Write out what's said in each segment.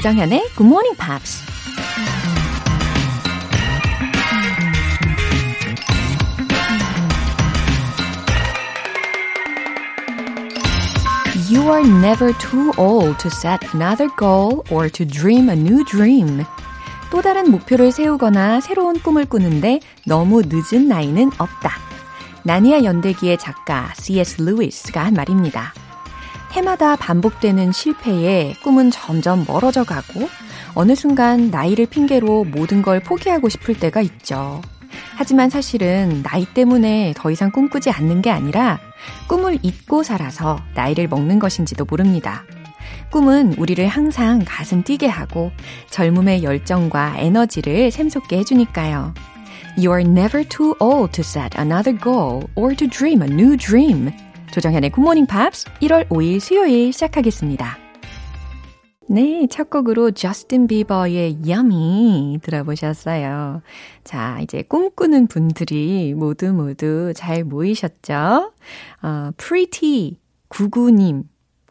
조정현의 Good Morning Pops. You are never too old to set another goal or to dream a new dream. 또 다른 목표를 세우거나 새로운 꿈을 꾸는데 너무 늦은 나이는 없다. 나니아 연대기의 작가 C.S. 루이스가 한 말입니다. 해마다 반복되는 실패에 꿈은 점점 멀어져 가고 어느 순간 나이를 핑계로 모든 걸 포기하고 싶을 때가 있죠. 하지만 사실은 나이 때문에 더 이상 꿈꾸지 않는 게 아니라 꿈을 잊고 살아서 나이를 먹는 것인지도 모릅니다. 꿈은 우리를 항상 가슴 뛰게 하고 젊음의 열정과 에너지를 샘솟게 해주니까요. You are never too old to set another goal or to dream a new dream. 조정현의 굿모닝 팝스 1월 5일 수요일 시작하겠습니다. 네, 첫 곡으로 저스틴 비버의 Yummy 들어보셨어요. 자, 이제 꿈꾸는 분들이 모두 모두 잘 모이셨죠? 어, Pretty 99님,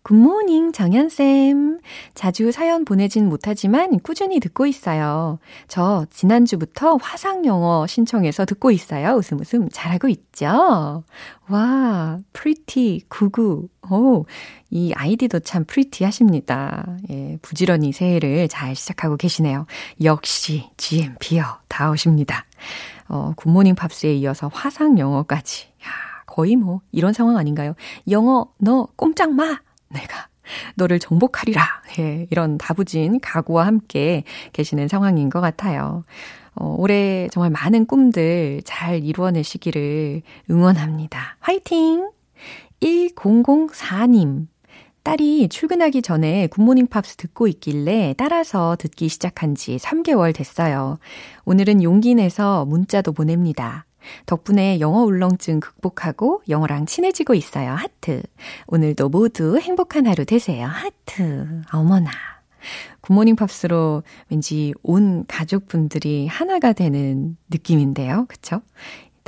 Good morning 정현쌤. 자주 사연 보내진 못하지만 꾸준히 듣고 있어요. 저 지난주부터 화상 영어 신청해서 듣고 있어요. 웃음 웃음 잘하고 있죠? 와, pretty 99. 오, 이 아이디도 참 pretty 하십니다. 예, 부지런히 새해를 잘 시작하고 계시네요. 역시 GMP요. 다 오십니다. 어, 굿모닝 팝스에 이어서 화상 영어까지. 야, 거의 뭐 이런 상황 아닌가요? 영어 너 꼼짝 마. 내가 너를 정복하리라. 예, 이런 다부진 각오와 함께 계시는 상황인 것 같아요. 어, 올해 정말 많은 꿈들 잘 이루어내시기를 응원합니다. 화이팅! 1004님. 딸이 출근하기 전에 굿모닝 팝스 듣고 있길래 따라서 듣기 시작한 지 3개월 됐어요. 오늘은 용기 내서 문자도 보냅니다. 덕분에 영어 울렁증 극복하고 영어랑 친해지고 있어요. 하트. 오늘도 모두 행복한 하루 되세요. 하트. 어머나. 굿모닝 팝스로 왠지 온 가족분들이 하나가 되는 느낌인데요. 그쵸?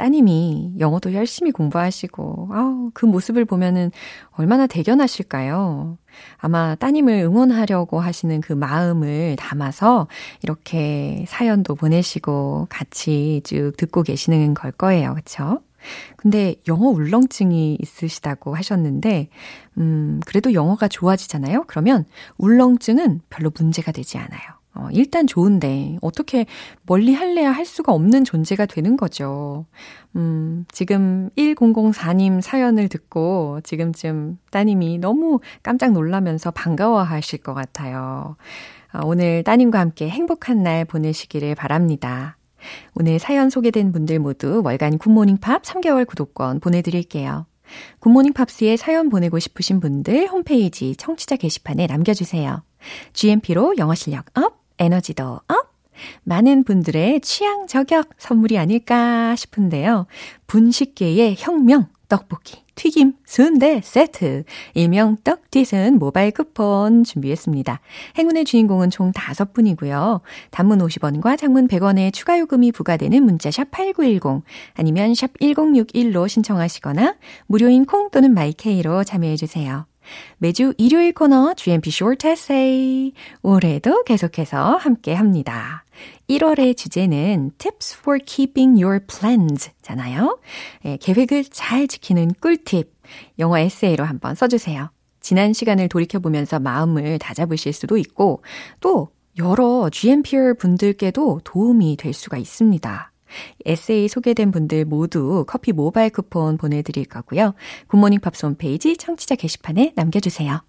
따님이 영어도 열심히 공부하시고, 아우, 그 모습을 보면은 얼마나 대견하실까요? 아마 따님을 응원하려고 하시는 그 마음을 담아서 이렇게 사연도 보내시고 같이 쭉 듣고 계시는 걸 거예요. 그쵸? 근데 영어 울렁증이 있으시다고 하셨는데, 음, 그래도 영어가 좋아지잖아요? 그러면 울렁증은 별로 문제가 되지 않아요. 어, 일단 좋은데 어떻게 멀리 할래야 할 수가 없는 존재가 되는 거죠. 음, 지금 1004님 사연을 듣고 지금쯤 따님이 너무 깜짝 놀라면서 반가워 하실 것 같아요. 어, 오늘 따님과 함께 행복한 날 보내시기를 바랍니다. 오늘 사연 소개된 분들 모두 월간 굿모닝 팝 3개월 구독권 보내드릴게요. 굿모닝 팝스에 사연 보내고 싶으신 분들 홈페이지 청취자 게시판에 남겨주세요. GMP로 영어 실력 up! 에너지도 up! 많은 분들의 취향 저격 선물이 아닐까 싶은데요. 분식계의 혁명 떡볶이, 튀김, 순대 세트, 일명 떡튀순 모바일 쿠폰 준비했습니다. 행운의 주인공은 총 5분이고요. 단문 50원과 장문 100원의 추가 요금이 부과되는 문자 샵 8910 아니면 샵 1061로 신청하시거나 무료인 콩 또는 마이케이로 참여해 주세요. 매주 일요일 코너 GMP Short Essay. 올해도 계속해서 함께 합니다. 1월의 주제는 Tips for Keeping Your Plans 잖아요. 예, 계획을 잘 지키는 꿀팁. 영어 에세이로 한번 써주세요. 지난 시간을 돌이켜보면서 마음을 다잡으실 수도 있고, 또 여러 GMPR 분들께도 도움이 될 수가 있습니다. 에세이 소개된 분들 모두 커피 모바일 쿠폰 보내드릴 거고요. 굿모닝 팝스 홈페이지 청취자 게시판에 남겨주세요.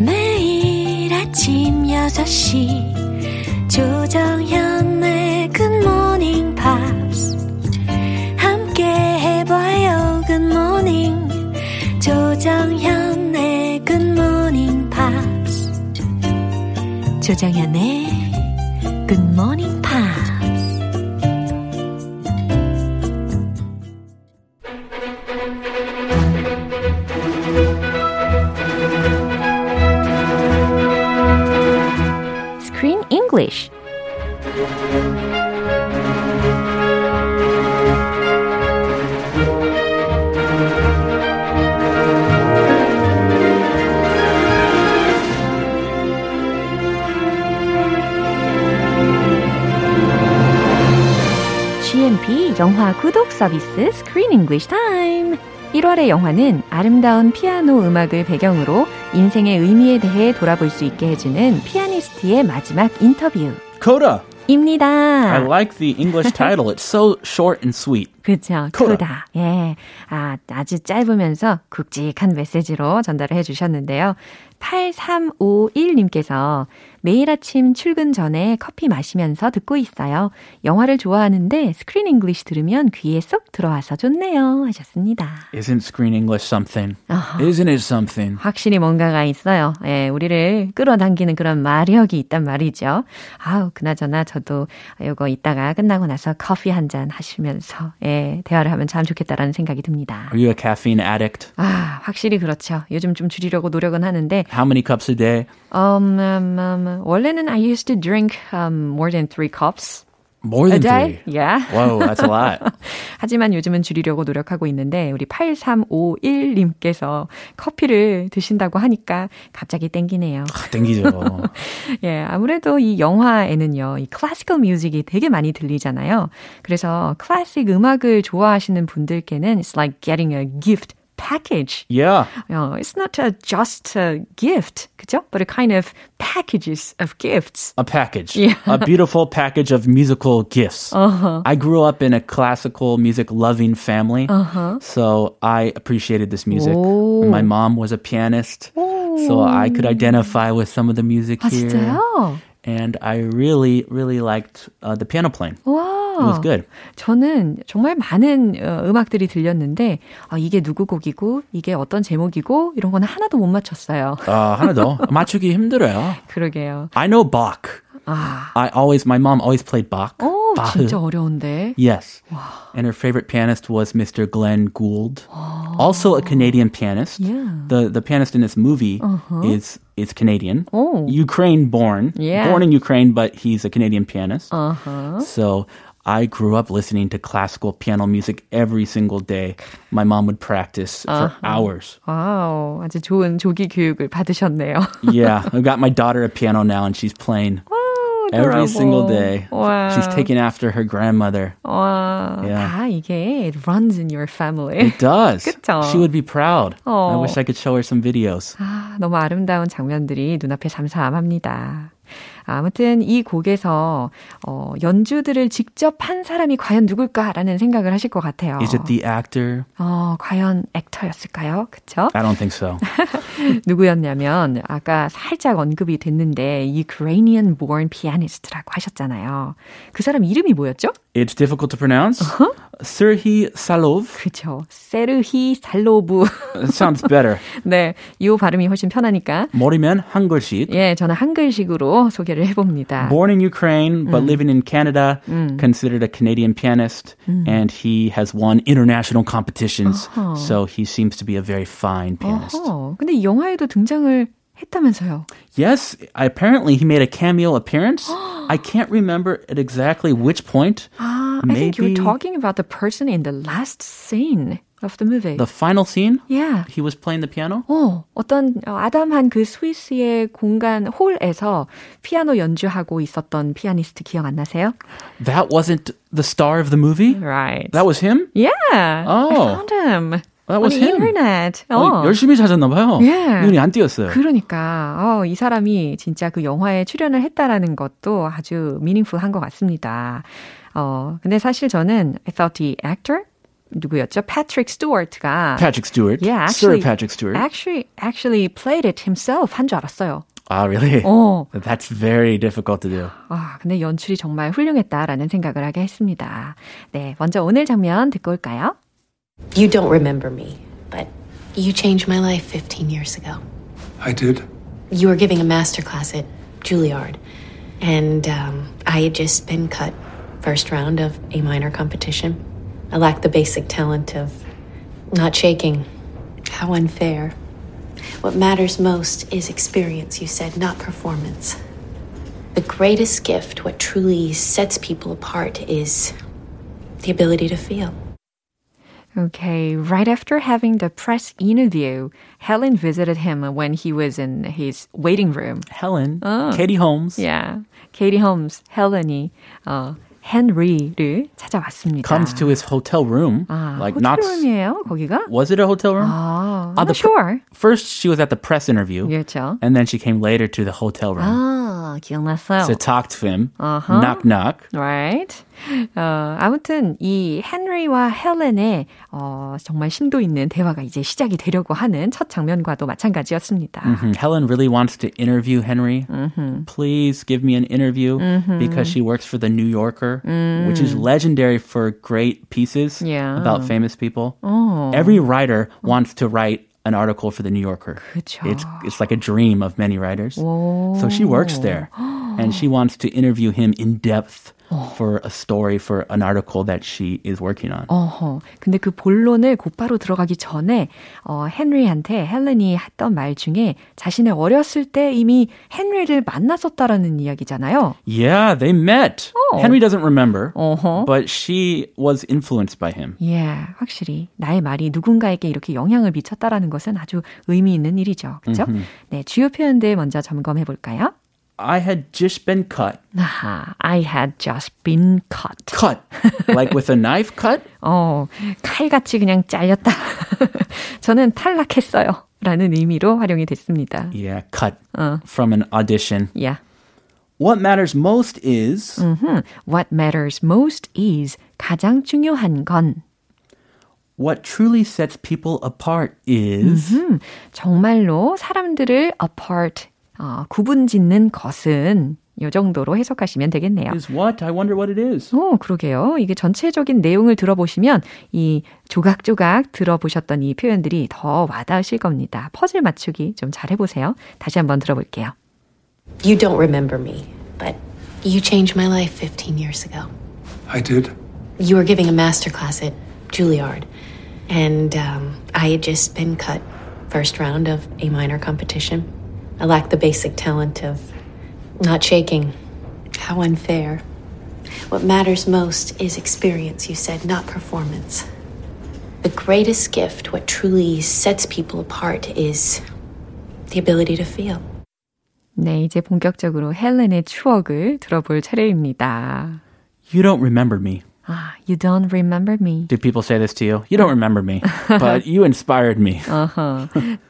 매일 아침 6시 조정현의 굿모닝 팝스 함께 해봐요 굿모닝 조정현 조정현의 Good Morning Pops. Screen English 영화 구독 서비스 Screen English Time. 1월의 영화는 아름다운 피아노 음악을 배경으로 인생의 의미에 대해 돌아볼 수 있게 해주는 피아니스트의 마지막 인터뷰. Coda. 입니다. I like the English title. It's so short and sweet. 그렇죠. 코다. 예. 아, 아주 짧으면서 굵직한 메시지로 전달을 해 주셨는데요. 8351님께서 매일 아침 출근 전에 커피 마시면서 듣고 있어요. 영화를 좋아하는데 screen English 들으면 귀에 쏙 들어와서 좋네요. 하셨습니다. Isn't screen English something? 아하. Isn't it something? 확실히 뭔가가 있어요. 예, 우리를 끌어당기는 그런 마력이 있단 말이죠. 아우, 그나저나 저도 이거 이따가 끝나고 나서 커피 한 잔 하시면서, 예, 대화를 하면 참 좋겠다라는 생각이 듭니다. Are you a caffeine addict? 아, 확실히 그렇죠. 요즘 좀 줄이려고 노력은 하는데, How many cups a day? um, um, um, 원래는 I used to drink um, more than three cups More than three. Yeah. Whoa, that's a lot. 하지만 요즘은 줄이려고 노력하고 있는데 우리 8351님께서 커피를 드신다고 하니까 갑자기 땡기네요. 땡기죠. 예, 아무래도 이 영화에는요, 이 클래시컬 뮤직이 되게 많이 들리잖아요. 그래서 클래식 음악을 좋아하시는 분들께는 it's like getting a gift package. Yeah. 어, it's not a, just a gift, 그죠? But a kind of packages of gifts. A package. Yeah. A beautiful package of musical gifts. Uh-huh. I grew up in a classical music loving family. Uh-huh. So I appreciated this music. Oh. My mom was a pianist. So I could identify with some of the music 아, here. 진짜요? And I really, really liked uh, the piano playing. 와. It was good. 저는 정말 많은 어, 음악들이 들렸는데 아, 이게 누구 곡이고 이게 어떤 제목이고 이런 거는 하나도 못 맞췄어요. 어, 하나 더. 맞추기 힘들어요. 그러게요. I know Bach. 아, I always, my mom always played Bach. 오, Bach. 진짜 어려운데. Yes. And her favorite pianist was Mr. Glenn Gould, also a Canadian pianist. Yeah. The the pianist in this movie is is Canadian, Oh. Ukraine born, Yeah. born in Ukraine, but he's a Canadian pianist. Uh-huh. So I grew up listening to classical piano music every single day. My mom would practice for hours. 와우, 아주 좋은 조기 교육을 받으셨네요. Yeah, I've got my daughter a piano now, and she's playing 오, every adorable. single day. Wow. She's taking after her grandmother. 와, Yeah. 다 이게 it runs in your family. It does. 그쵸? She would be proud. I 어. wish I could show her some videos. 아, 너무 아름다운 장면들이 눈앞에 잠잠합니다. 아무튼 이 곡에서 어, 연주들을 직접 한 사람이 과연 누굴까라는 생각을 하실 것 같아요. Is it the actor? 어, 과연 액터였을까요? 그쵸? I don't think so. 누구였냐면 아까 살짝 언급이 됐는데 Ukrainian born pianist라고 하셨잖아요. 그 사람 이름이 뭐였죠? It's difficult to pronounce. Serhiy Salov. 그쵸. 세르히 살로브. Sounds better. 네, 이 발음이 훨씬 편하니까 머리면 한글식. 예, 저는 한글식으로 소개 를 해봅니다. Born in Ukraine, but living in Canada, considered a Canadian pianist, and he has won international competitions. So he seems to be a very fine pianist. 어허, 근데 이 영화에도 등장을 했다면서요. Yes, apparently he made a cameo appearance. I can't remember at exactly which point. 아, I think you're Maybe- talking about the person in the last scene Of the movie. The final scene, yeah. he was playing the piano. 어, 어떤 어, 아담한 그 스위스의 공간 홀에서 피아노 연주하고 있었던 피아니스트 기억 안 나세요? That wasn't the star of the movie. Right. That was him. yeah. Oh. I found him. That was on the him. internet. 어, 어. 열심히 찾았나 봐요. 예. 눈이 안 띄었어요. 그러니까 어, 이 사람이 진짜 그 영화에 출연을 했다라는 것도 아주 meaningful한 것 같습니다. 어, 근데 사실 저는 I thought the actor 누구였죠? Patrick Stewart가 Patrick Stewart. Yeah, Sir actually, Patrick Stewart. actually actually played it himself 한 줄 알았어요. Ah, really? 어. That's very difficult to do. 아, 근데 연출이 정말 훌륭했다라는 생각을 하게 했습니다. 네, 먼저 오늘 장면 듣고 올까요? You don't remember me, but you changed my life 15 years ago. I did. You were giving a master class at Juilliard, and um, I had just been cut first round of A minor competition. I lacked the basic talent of not shaking. How unfair. What matters most is experience, you said, not performance. The greatest gift, what truly sets people apart, is the ability to feel. Okay, right after having the press interview, Helen visited him when he was in his waiting room. Helen, Katie Holmes. Yeah, Katie Holmes, 헬렌이 어, 헨리를 찾아왔습니다. Comes to his hotel room. 아, like not. 호텔룸이에요, 거기가? Was it a hotel room? 아, Ah, I'm the not sure. First, she was at the press interview, 그렇죠. and then she came later to the hotel room 아, 기억났어요. to talk to him. Uh-huh. Knock knock. Right. 어, 아무튼 이 헨리와 헬렌의 어, 정말 심도 있는 대화가 이제 시작이 되려고 하는 첫 장면과도 마찬가지였습니다. Mhm. Helen really wants to interview Henry. Please give me an interview because she works for the New Yorker, which is legendary for great pieces Yeah. about famous people. 어, Every writer wants to write an article for the New Yorker. 그쵸. It's it's like a dream of many writers. 오. So she works there, and she wants to interview him in depth for a story for an article that she is working on. 어허. 근데 그 본론을 곧바로 들어가기 전에 어, 헨리한테 헬렌이 했던 말 중에 자신의 어렸을 때 이미 헨리를 만났었다라는 이야기잖아요. Yeah, they met. Oh. Henry doesn't remember, 어허. but she was influenced by him. 예, 확실히 나의 말이 누군가에게 이렇게 영향을 미쳤다라는 것은 아주 의미 있는 일이죠. 그렇죠? 네, 주요 표현들 먼저 점검해 볼까요? I had just been cut. 아하, I had just been cut. Cut. like with a knife cut? 어, 칼같이 그냥 잘렸다. 저는 탈락했어요. 라는 의미로 활용이 됐습니다. Yeah, cut Uh. from an audition. Yeah. What matters most is 음, What matters most is 가장 중요한 건 what truly sets people apart is 음, 정말로 사람들을 apart 어, 구분 짓는 것은 이 정도로 해석하시면 되겠네요. is what? I wonder what it is. 오, 그러게요. 이게 전체적인 내용을 들어보시면 이 조각조각 들어보셨던 이 표현들이 더 와닿으실 겁니다. 퍼즐 맞추기 좀 잘해보세요. 다시 한번 들어볼게요. You don't remember me, but you changed my life 15 years ago. I did. You were giving a master class at Juilliard, and um, I had just been cut first round of a minor competition. I lacked the basic talent of not shaking. How unfair. What matters most is experience, you said, not performance. The greatest gift, what truly sets people apart, is the ability to feel. 네, 이제 본격적으로 헬렌의 추억을 들어볼 차례입니다. You don't remember me. 아, you don't remember me. Do people say this to you? You don't remember me, but you inspired me. 어허.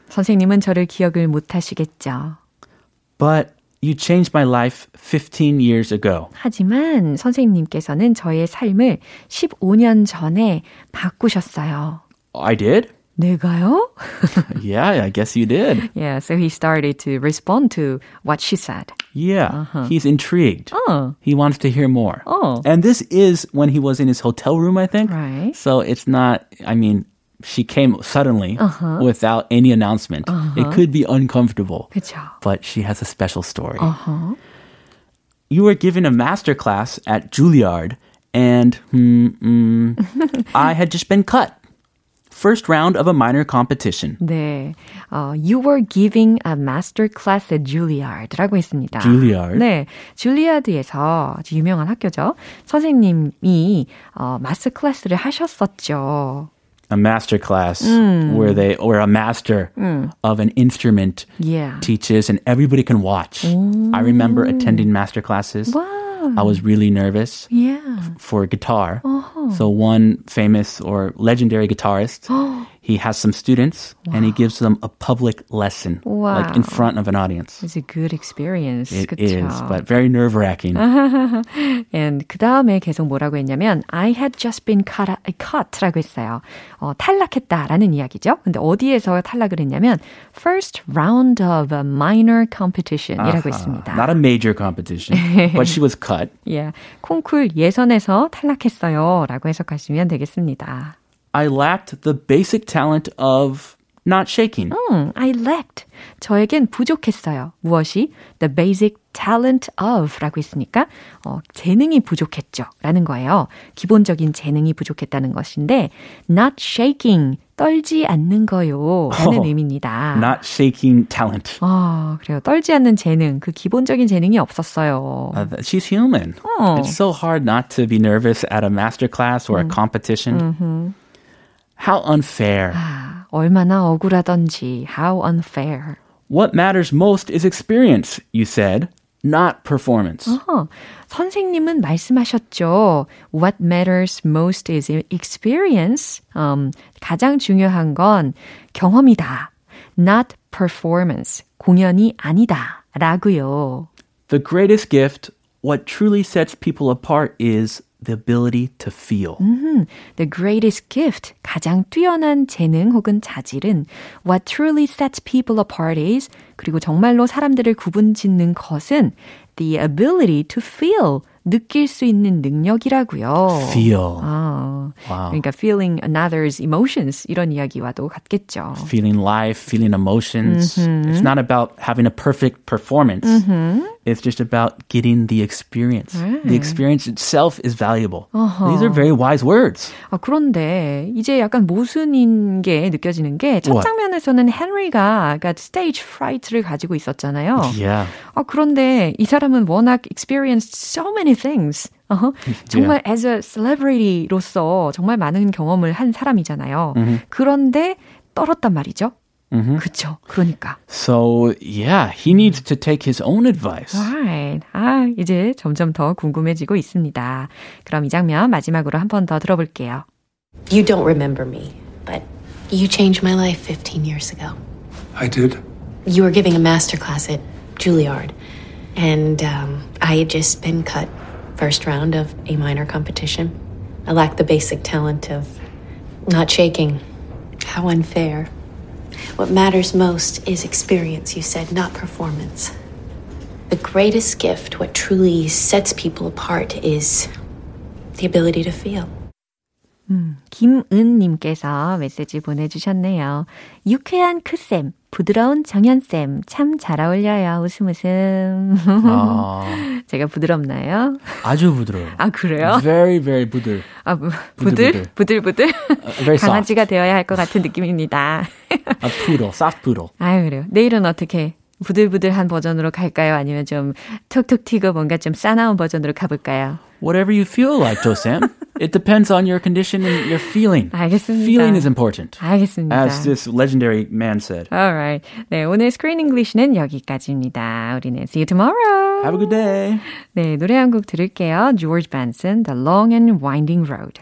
선생님은 저를 기억을 못 하시겠죠. But you changed my life 15 years ago. 하지만 선생님께서는 저의 삶을 15년 전에 바꾸셨어요. I did? 내가요? Yeah, I guess you did. Yeah, so he started to respond to what she said. Yeah, he's intrigued. Oh. He wants to hear more. Oh. And this is when he was in his hotel room, I think. Right. So it's not, I mean, she came suddenly without any announcement. It could be uncomfortable. 그쵸. But she has a special story. Uh-huh. You were given a master class at Juilliard, and hmm, mm, I had just been cut. First round of a minor competition. 네. 어, you were giving a master class at Juilliard라고 했습니다. Juilliard? 네. 줄리아드에서 아주 유명한 학교죠. 선생님이 어, 마스 클래스를 하셨었죠. A master class where they, or a master of an instrument Yeah. teaches and everybody can watch. I remember attending master classes. Wow. I was really nervous Yeah. for guitar. Oh. So one famous or legendary guitarist, he has some students and he gives them a public lesson, like in Wow. front of an audience. It's a good experience. It 그쵸? is, but very nerve wracking. And 그 다음에 계속 뭐라고 했냐면 I had just been cut, cut라고 했어요. 어, 탈락했다라는 이야기죠. 근데 어디에서 탈락을 했냐면 first round of a minor competition이라고 했습니다. Not a major competition, but she was cut. 예, 콩쿨 예선에서 탈락했어요라고 해석하시면 되겠습니다. I lacked the basic talent of not shaking. 음, I lacked. 저에겐 부족했어요. 무엇이? The basic talent of 라고 했으니까, 어, 재능이 부족했죠. 라는 거예요. 기본적인 재능이 부족했다는 것인데, not shaking. 떨지 않는 거요. 라는 Oh, 의미입니다. Not shaking talent. 아, 그래요. 떨지 않는 재능. 그 기본적인 재능이 없었어요. Uh, she's human. Oh. It's so hard not to be nervous at a master class or a competition. How unfair. 아, 얼마나 억울하던지. How unfair. What matters most is experience, you said. not performance. 어허, 선생님은 말씀하셨죠. What matters most is experience. 음, 가장 중요한 건 경험이다. Not performance. 공연이 아니다. 라고요. The greatest gift, what truly sets people apart is the ability to feel. 음, the greatest gift, 가장 뛰어난 재능 혹은 자질은 what truly sets people apart is 그리고 정말로 사람들을 구분짓는 것은 the ability to feel, 느낄 수 있는 능력이라고요. Feel. 아, Wow. 그러니까 feeling another's emotions 이런 이야기와도 같겠죠. Feeling life, feeling emotions. It's not about having a perfect performance. It's just about getting the experience. The experience itself is valuable. These are very wise words. 아, 그런데 이제 약간 모순인 게 느껴지는 게 첫? 장면에서는 헨리가 그러니까 stage fright를 가지고 있었잖아요. Yeah. 아, 그런데 이 사람은 워낙 experienced so many things. 어허, 정말 as a celebrity로서 정말 많은 경험을 한 사람이잖아요. 그런데 떨었단 말이죠. 그쵸. 그러니까. So, yeah, he needs to take his own advice. Right. 아, 이제 점점 더 궁금해지고 있습니다. 그럼 이 장면 마지막으로 한 번 더 들어볼게요. You don't remember me, but you changed my life 15 years ago. I did. You were giving a master class at Juilliard, and um, I had just been cut first round of A minor competition. I lacked the basic talent of not shaking. How unfair. What matters most is experience, you said, not performance. The greatest gift, what truly sets people apart, is the ability to feel. 김은님께서 메시지 보내주셨네요. 유쾌한 크쌤, 부드러운 정연쌤, 참 잘 어울려요. 웃음 웃음. 아, 제가 부드럽나요? 아주 부드러워요. 아, 그래요? Very, very 부드. 아, 부- 부들? 부들 부들? very soft. 강아지가 되어야 할 것 같은 느낌입니다. A poodle, soft poodle. 아유, 그래요. 내일은 어떻게 부들부들한 버전으로 갈까요? 아니면 좀 톡톡 튀고 뭔가 좀 싸나운 버전으로 가볼까요? Whatever you feel like, 조쌤. it depends on your condition and your feeling. 알겠습니다. Feeling is important. 알겠습니다. As this legendary man said. Alright. 네, 오늘 screen English는 여기까지입니다. 우리는 see you tomorrow. Have a good day. 네, 노래 한 곡 들을게요. George Benson, The Long and Winding Road.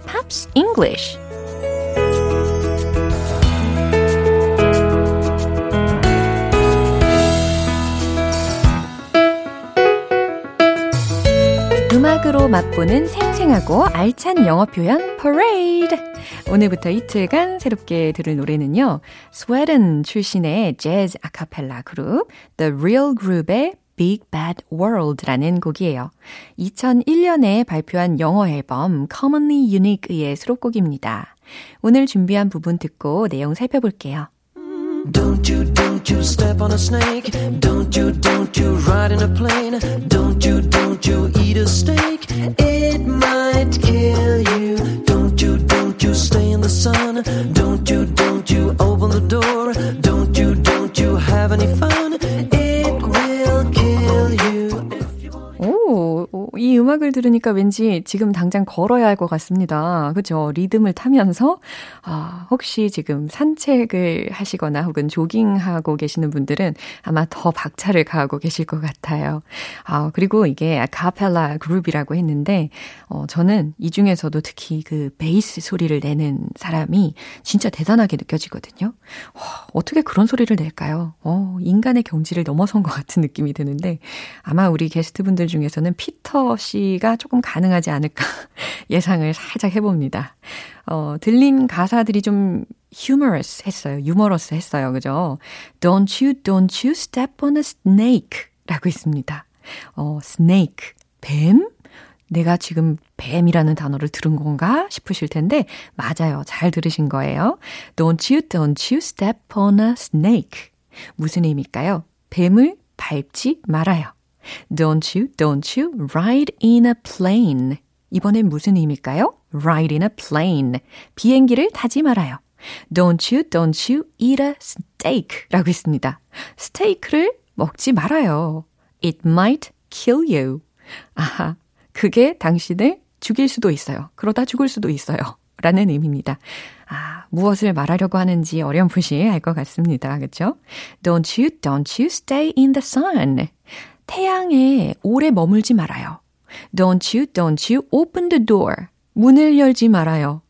Pops English 음악으로 맛보는 생생하고 알찬 영어 표현 퍼레이드. 오늘부터 이틀간 새롭게 들을 노래는요. 스웨덴 출신의 재즈 아카펠라 그룹 The Real Group의 Big Bad World라는 곡이에요. 2001년에 발표한 영어 앨범 Commonly Unique의 수록곡입니다. 오늘 준비한 부분 듣고 내용 살펴볼게요. Don't you, don't you step on a snake. Don't you, don't you ride in a plane. Don't you, don't you eat a steak. It might kill you. Don't you, don't you stay in the sun. Don't you, don't you open the door. Don't you, don't you have any fun. 이 음악을 들으니까 왠지 지금 당장 걸어야 할 것 같습니다. 그죠? 리듬을 타면서, 아, 혹시 지금 산책을 하시거나 혹은 조깅하고 계시는 분들은 아마 더 박차를 가하고 계실 것 같아요. 아, 그리고 이게 아카펠라 그룹이라고 했는데, 어, 저는 이 중에서도 특히 그 베이스 소리를 내는 사람이 진짜 대단하게 느껴지거든요. 와, 어떻게 그런 소리를 낼까요? 어, 인간의 경지를 넘어선 것 같은 느낌이 드는데, 아마 우리 게스트분들 중에서는 피터 씨가 조금 가능하지 않을까 예상을 살짝 해봅니다. 어, 들린 가사들이 좀 humorous 했어요. 유머러스 했어요. 그죠? Don't you, don't you step on a snake 라고 있습니다. 어, snake. 뱀? 내가 지금 뱀이라는 단어를 들은 건가 싶으실 텐데 맞아요. 잘 들으신 거예요. Don't you, don't you step on a snake. 무슨 의미일까요? 뱀을 밟지 말아요. Don't you, don't you ride in a plane. 이번엔 무슨 의미일까요? Ride in a plane. 비행기를 타지 말아요. Don't you, don't you eat a steak. 라고 했습니다. 스테이크를 먹지 말아요. It might kill you. 아하, 그게 당신을 죽일 수도 있어요. 그러다 죽을 수도 있어요. 라는 의미입니다. 아, 무엇을 말하려고 하는지 어렴풋이 알 것 같습니다. 그렇죠? Don't you, don't you stay in the sun. 태양에 오래 머물지 말아요. Don't you, don't you open the door. 문을 열지 말아요.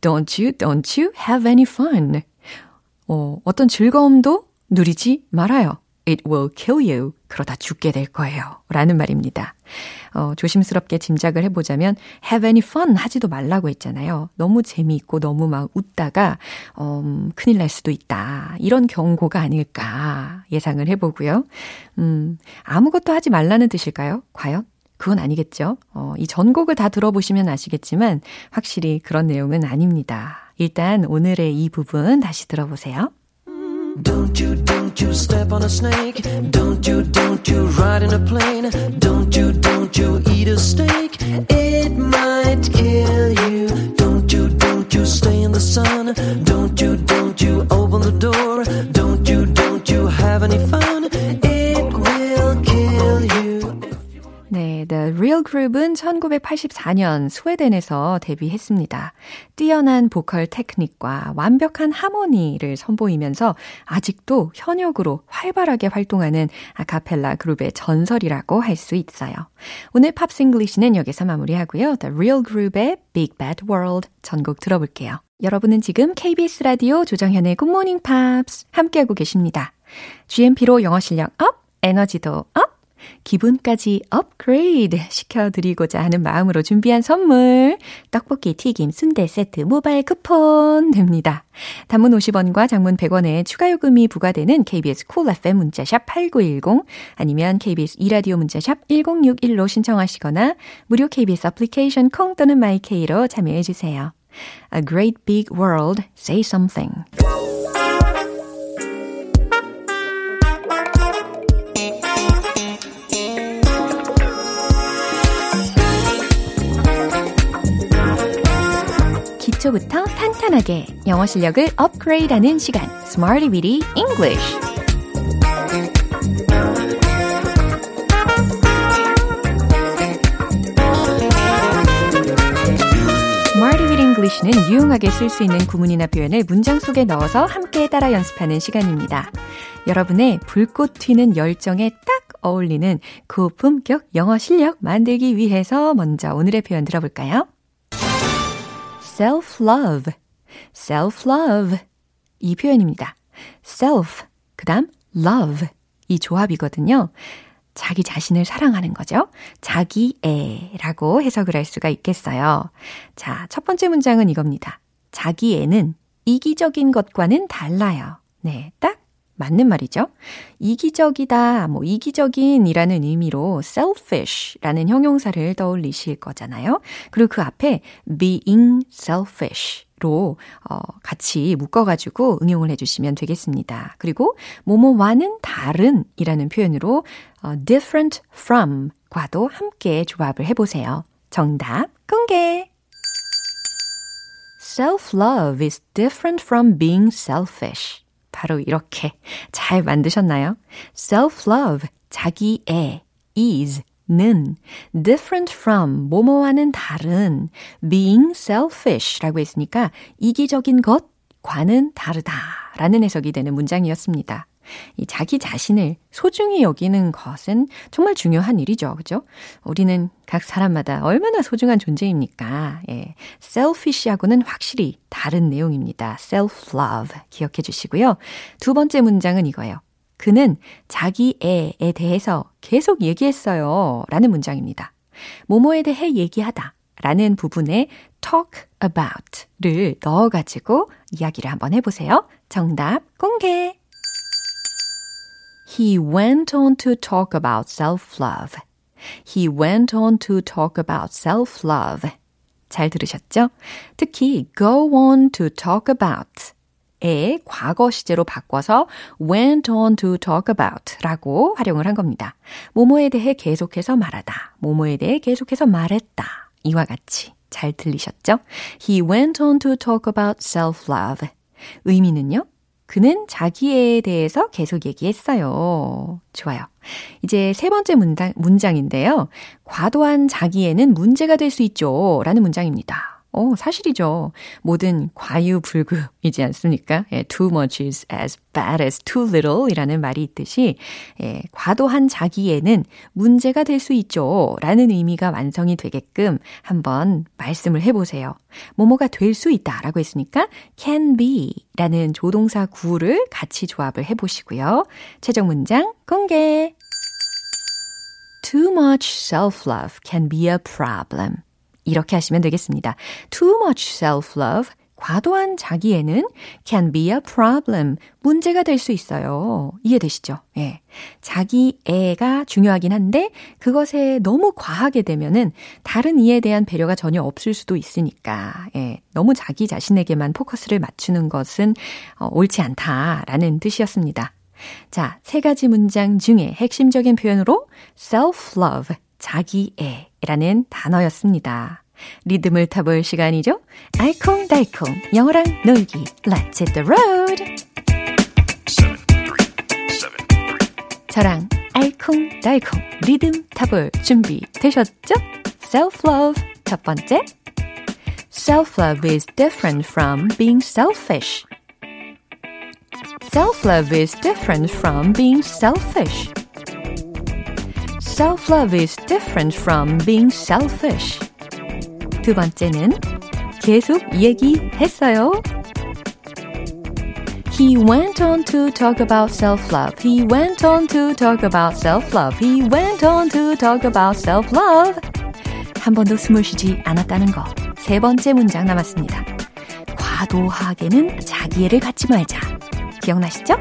Don't you, don't you have any fun. 어, 어떤 즐거움도 누리지 말아요. It will kill you. 그러다 죽게 될 거예요. 라는 말입니다. 어, 조심스럽게 짐작을 해보자면 have any fun 하지도 말라고 했잖아요. 너무 재미있고 너무 막 웃다가 음, 큰일 날 수도 있다. 이런 경고가 아닐까 예상을 해보고요. 음, 아무것도 하지 말라는 뜻일까요? 과연? 그건 아니겠죠. 어, 이 전곡을 다 들어보시면 아시겠지만 확실히 그런 내용은 아닙니다. 일단 오늘의 이 부분 다시 들어보세요. Don't you, don't you step on a snake. Don't you, don't you ride in a plane. Don't you, don't you eat a steak. It might kill you. Don't you, don't you stay in the sun. Don't Group은 1984년 스웨덴에서 데뷔했습니다. 뛰어난 보컬 테크닉과 완벽한 하모니를 선보이면서 아직도 현역으로 활발하게 활동하는 아카펠라 그룹의 전설이라고 할 수 있어요. 오늘 Pops English는 여기서 마무리하고요. The Real Group의 Big Bad World 전곡 들어볼게요. 여러분은 지금 KBS 라디오 조정현의 Morning Pops 함께하고 계십니다. GMP로 영어 실력 up, 에너지도 up, 기분까지 업그레이드 시켜드리고자 하는 마음으로 준비한 선물. 떡볶이 튀김 순대 세트 모바일 쿠폰 됩니다. 단문 50원과 장문 100원의 추가 요금이 부과되는 KBS 콜 cool FM 문자샵 8910 아니면 KBS 이라디오 문자샵 1061로 신청하시거나 무료 KBS 애플리케이션 콩 또는 마이케이로 참여해 주세요. A great big world, say something. 기초부터 탄탄하게 영어 실력을 업그레이드하는 시간, Smarty Weedy English. English는 유용하게 쓸 수 있는 구문이나 표현을 문장 속에 넣어서 함께 따라 연습하는 시간입니다. 여러분의 불꽃 튀는 열정에 딱 어울리는 고품격 영어 실력 만들기 위해서 먼저 오늘의 표현 들어볼까요? Self-love, self-love. 이 표현입니다. self, 그 다음 love. 이 조합이거든요. 자기 자신을 사랑하는 거죠. 자기애라고 해석을 할 수가 있겠어요. 자, 첫 번째 문장은 이겁니다. 자기애는 이기적인 것과는 달라요. 네, 딱 맞는 말이죠. 이기적이다, 뭐 이기적인이라는 의미로 selfish라는 형용사를 떠올리실 거잖아요. 그리고 그 앞에 being selfish 로 어, 같이 묶어가지고 응용을 해주시면 되겠습니다. 그리고 뭐뭐와는 다른이라는 표현으로 어, different from과도 함께 조합을 해보세요. 정답 공개. Self-love is different from being selfish. 바로 이렇게 잘 만드셨나요? self-love, 자기애, is, 는 different from 뭐뭐와는 다른 being selfish 라고 했으니까 이기적인 것과는 다르다 라는 해석이 되는 문장이었습니다. 이 자기 자신을 소중히 여기는 것은 정말 중요한 일이죠. 그죠? 우리는 각 사람마다 얼마나 소중한 존재입니까? 예. selfish하고는 확실히 다른 내용입니다. self-love 기억해 주시고요. 두 번째 문장은 이거예요. 그는 자기 애에 대해서 계속 얘기했어요. 라는 문장입니다. 뭐뭐에 대해 얘기하다. 라는 부분에 talk about 를 넣어가지고 이야기를 한번 해보세요. 정답 공개! He went on to talk about self-love. He went on to talk about self-love. 잘 들으셨죠? 특히 go on to talk about 의 과거 시제로 바꿔서 went on to talk about 라고 활용을 한 겁니다. 뭐뭐에 대해 계속해서 말하다. 뭐뭐에 대해 계속해서 말했다. 이와 같이 잘 들리셨죠? He went on to talk about self-love. 의미는요? 그는 자기에 대해서 계속 얘기했어요. 좋아요. 이제 세 번째 문장, 문장인데요. 과도한 자기에는 문제가 될 수 있죠. 라는 문장입니다. 어, 사실이죠. 뭐든 과유불급이지 않습니까? 예, too much is as bad as too little 이라는 말이 있듯이, 예, 과도한 자기에는 문제가 될 수 있죠. 라는 의미가 완성이 되게끔 한번 말씀을 해보세요. 뭐뭐가 될 수 있다 라고 했으니까 can be 라는 조동사 구를 같이 조합을 해보시고요. 최종 문장 공개. Too much self-love can be a problem. 이렇게 하시면 되겠습니다. Too much self-love, 과도한 자기애는 can be a problem, 문제가 될 수 있어요. 이해되시죠? 예. 자기애가 중요하긴 한데 그것에 너무 과하게 되면은 다른 이에 대한 배려가 전혀 없을 수도 있으니까, 예. 너무 자기 자신에게만 포커스를 맞추는 것은 어, 옳지 않다라는 뜻이었습니다. 자, 세 가지 문장 중에 핵심적인 표현으로 self-love, 자기애라는 단어였습니다. 리듬을 타볼 시간이죠. 알콩달콩 영어랑 놀기 Let's hit the road. 저랑 알콩달콩 리듬 타볼 준비 되셨죠? Self-love 첫 번째 Self-love is different from being selfish. Self-love is different from being selfish. Self-love is different from being selfish. 두 번째는 계속 얘기했어요. He went on to talk about self-love. He went on to talk about self-love. He went on to talk about self-love. 한 번도 숨을 쉬지 않았다는 거. 세 번째 문장 남았습니다. 과도하게는 자기애를 갖지 말자. 기억나시죠?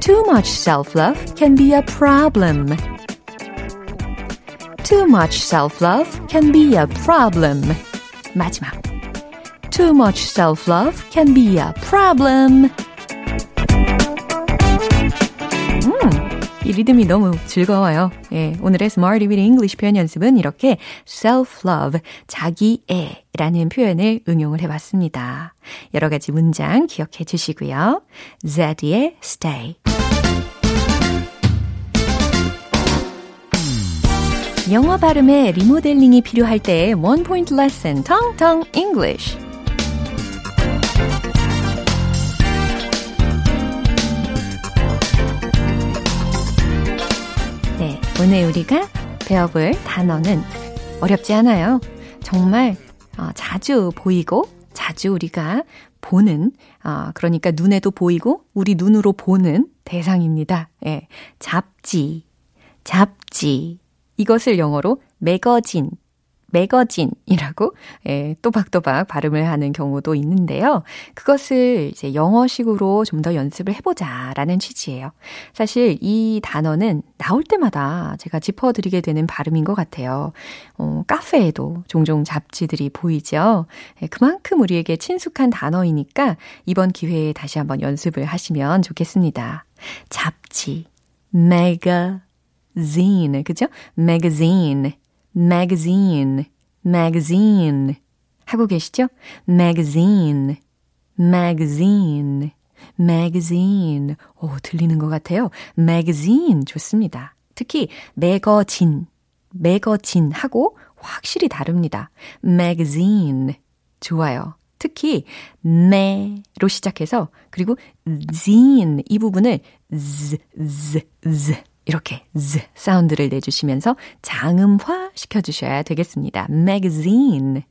Too much self-love can be a problem. Too much self-love can be a problem. 마지막. Too much self-love can be a problem. 음, 이 리듬이 너무 즐거워요. 예, 오늘의 Smart Reading English 표현 연습은 이렇게 self-love, 자기애라는 표현을 응용을 해봤습니다. 여러 가지 문장 기억해 주시고요. Zed의 Stay. 영어 발음의 리모델링이 필요할 때원 포인트 레슨 텅텅 English. 네, 오늘 우리가 배워볼 단어는 어렵지 않아요. 정말 어, 자주 보이고 자주 우리가 보는 어, 그러니까 눈에도 보이고 우리 눈으로 보는 대상입니다. 예, 잡지, 잡지. 이것을 영어로 매거진, 매거진이라고 예, 또박또박 발음을 하는 경우도 있는데요. 그것을 이제 영어식으로 좀 더 연습을 해보자라는 취지예요. 사실 이 단어는 나올 때마다 제가 짚어드리게 되는 발음인 것 같아요. 어, 카페에도 종종 잡지들이 보이죠. 예, 그만큼 우리에게 친숙한 단어이니까 이번 기회에 다시 한번 연습을 하시면 좋겠습니다. 잡지, 매거 zine, 그죠? magazine, magazine, magazine. 하고 계시죠? magazine, magazine, magazine. 오, 들리는 것 같아요. magazine 좋습니다. 특히 매거진, 매거진 하고 확실히 다릅니다. magazine. 좋아요. 특히 매로 시작해서 그리고 zine 이 부분을 z, z, z 이렇게 z 사운드를 내주시면서 장음화 시켜주셔야 되겠습니다. magazine.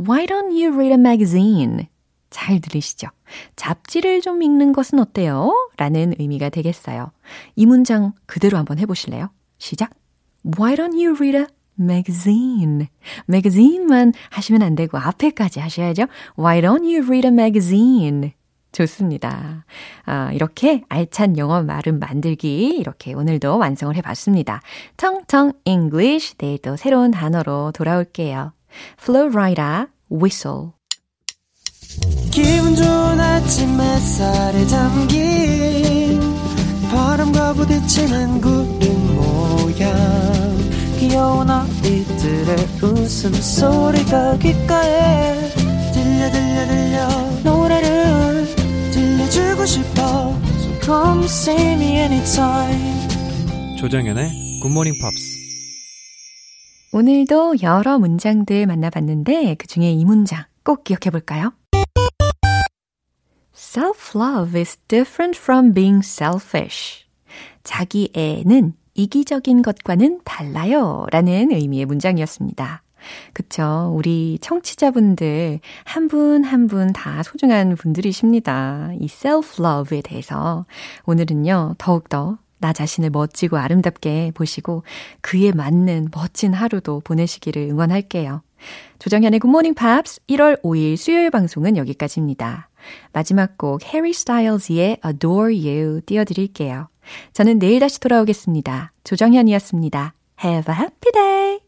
Why don't you read a magazine? 잘 들리시죠? 잡지를 좀 읽는 것은 어때요? 라는 의미가 되겠어요. 이 문장 그대로 한번 해보실래요? 시작. Why don't you read a magazine? magazine만 하시면 안 되고 앞에까지 하셔야죠. Why don't you read a magazine? 좋습니다. 아, 이렇게 알찬 영어 말음 만들기 이렇게 오늘도 완성을 해봤습니다. 텅텅 English 내일도 새로운 단어로 돌아올게요. Flowrider, whistle. 기분 좋은 아침 햇살에 담긴 바람과 부딪히는 구름 모양 귀여운 아이들의 웃음소리가 귓가에 들려 들려 들려 들려주고 싶어 So come see me anytime 조정연의 굿모닝 팝스 오늘도 여러 문장들 만나봤는데 그 중에 이 문장 꼭 기억해 볼까요? Self-love is different from being selfish. 자기애는 이기적인 것과는 달라요. 라는 의미의 문장이었습니다. 그쵸. 우리 청취자분들 한 분 한 분 다 소중한 분들이십니다. 이 self-love에 대해서 오늘은요, 더욱더 나 자신을 멋지고 아름답게 보시고 그에 맞는 멋진 하루도 보내시기를 응원할게요. 조정현의 굿모닝 팝스 1월 5일 수요일 방송은 여기까지입니다. 마지막 곡 해리 스타일즈의 Adore You 띄워드릴게요. 저는 내일 다시 돌아오겠습니다. 조정현이었습니다. Have a happy day!